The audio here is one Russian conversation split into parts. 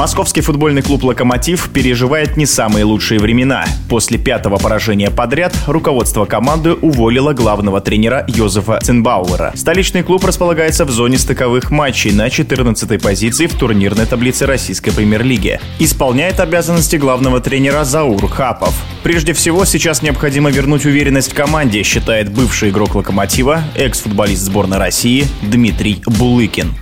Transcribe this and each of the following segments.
Московский футбольный клуб «Локомотив» переживает не самые лучшие времена. После пятого поражения подряд руководство команды уволило главного тренера Йозефа Цинбауэра. Столичный клуб располагается в зоне стыковых матчей на 14-й позиции в турнирной таблице российской премьер-лиги. Исполняет обязанности главного тренера Заур Хапов. Прежде всего, сейчас необходимо вернуть уверенность команде, считает бывший игрок «Локомотива», экс-футболист сборной России Дмитрий Булыкин.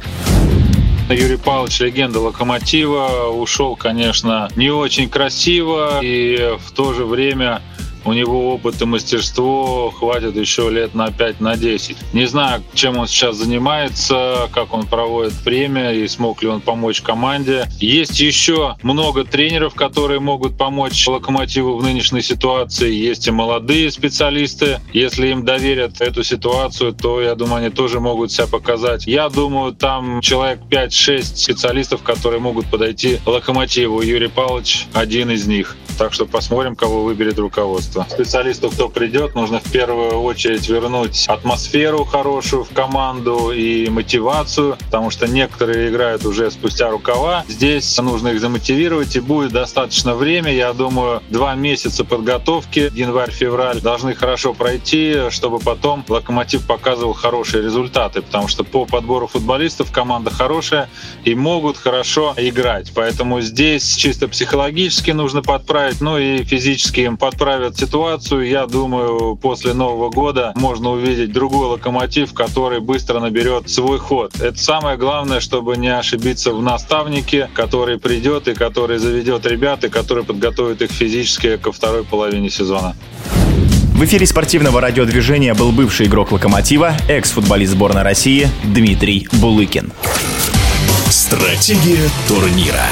Юрий Павлович, легенда «Локомотива», ушел, конечно, не очень красиво. И в то же время у него опыт и мастерство хватит еще лет на 5 на 10. Не знаю, чем он сейчас занимается, как он проводит время и смог ли он помочь команде. Есть еще много тренеров, которые могут помочь Локомотиву в нынешней ситуации. Есть и молодые специалисты. Если им доверят эту ситуацию, то, я думаю, они тоже могут себя показать. Я думаю, там человек 5-6 специалистов, которые могут подойти Локомотиву. Юрий Павлович один из них. Так что посмотрим, кого выберет руководство. Специалисту, кто придет, нужно в первую очередь вернуть атмосферу хорошую в команду и мотивацию, потому что некоторые играют уже спустя рукава. Здесь нужно их замотивировать, и будет достаточно время. Я думаю, два месяца подготовки, январь-февраль, должны хорошо пройти, чтобы потом Локомотив показывал хорошие результаты, потому что по подбору футболистов команда хорошая и могут хорошо играть. Поэтому здесь чисто психологически нужно подправить, ну и физически им подправят ситуацию. Я думаю, после Нового года можно увидеть другой локомотив, который быстро наберет свой ход. Это самое главное, чтобы не ошибиться в наставнике, который придет и который заведет ребят, и который подготовит их физически ко второй половине сезона. В эфире спортивного радиодвижения был бывший игрок «Локомотива», экс-футболист сборной России Дмитрий Булыкин. Стратегия турнира.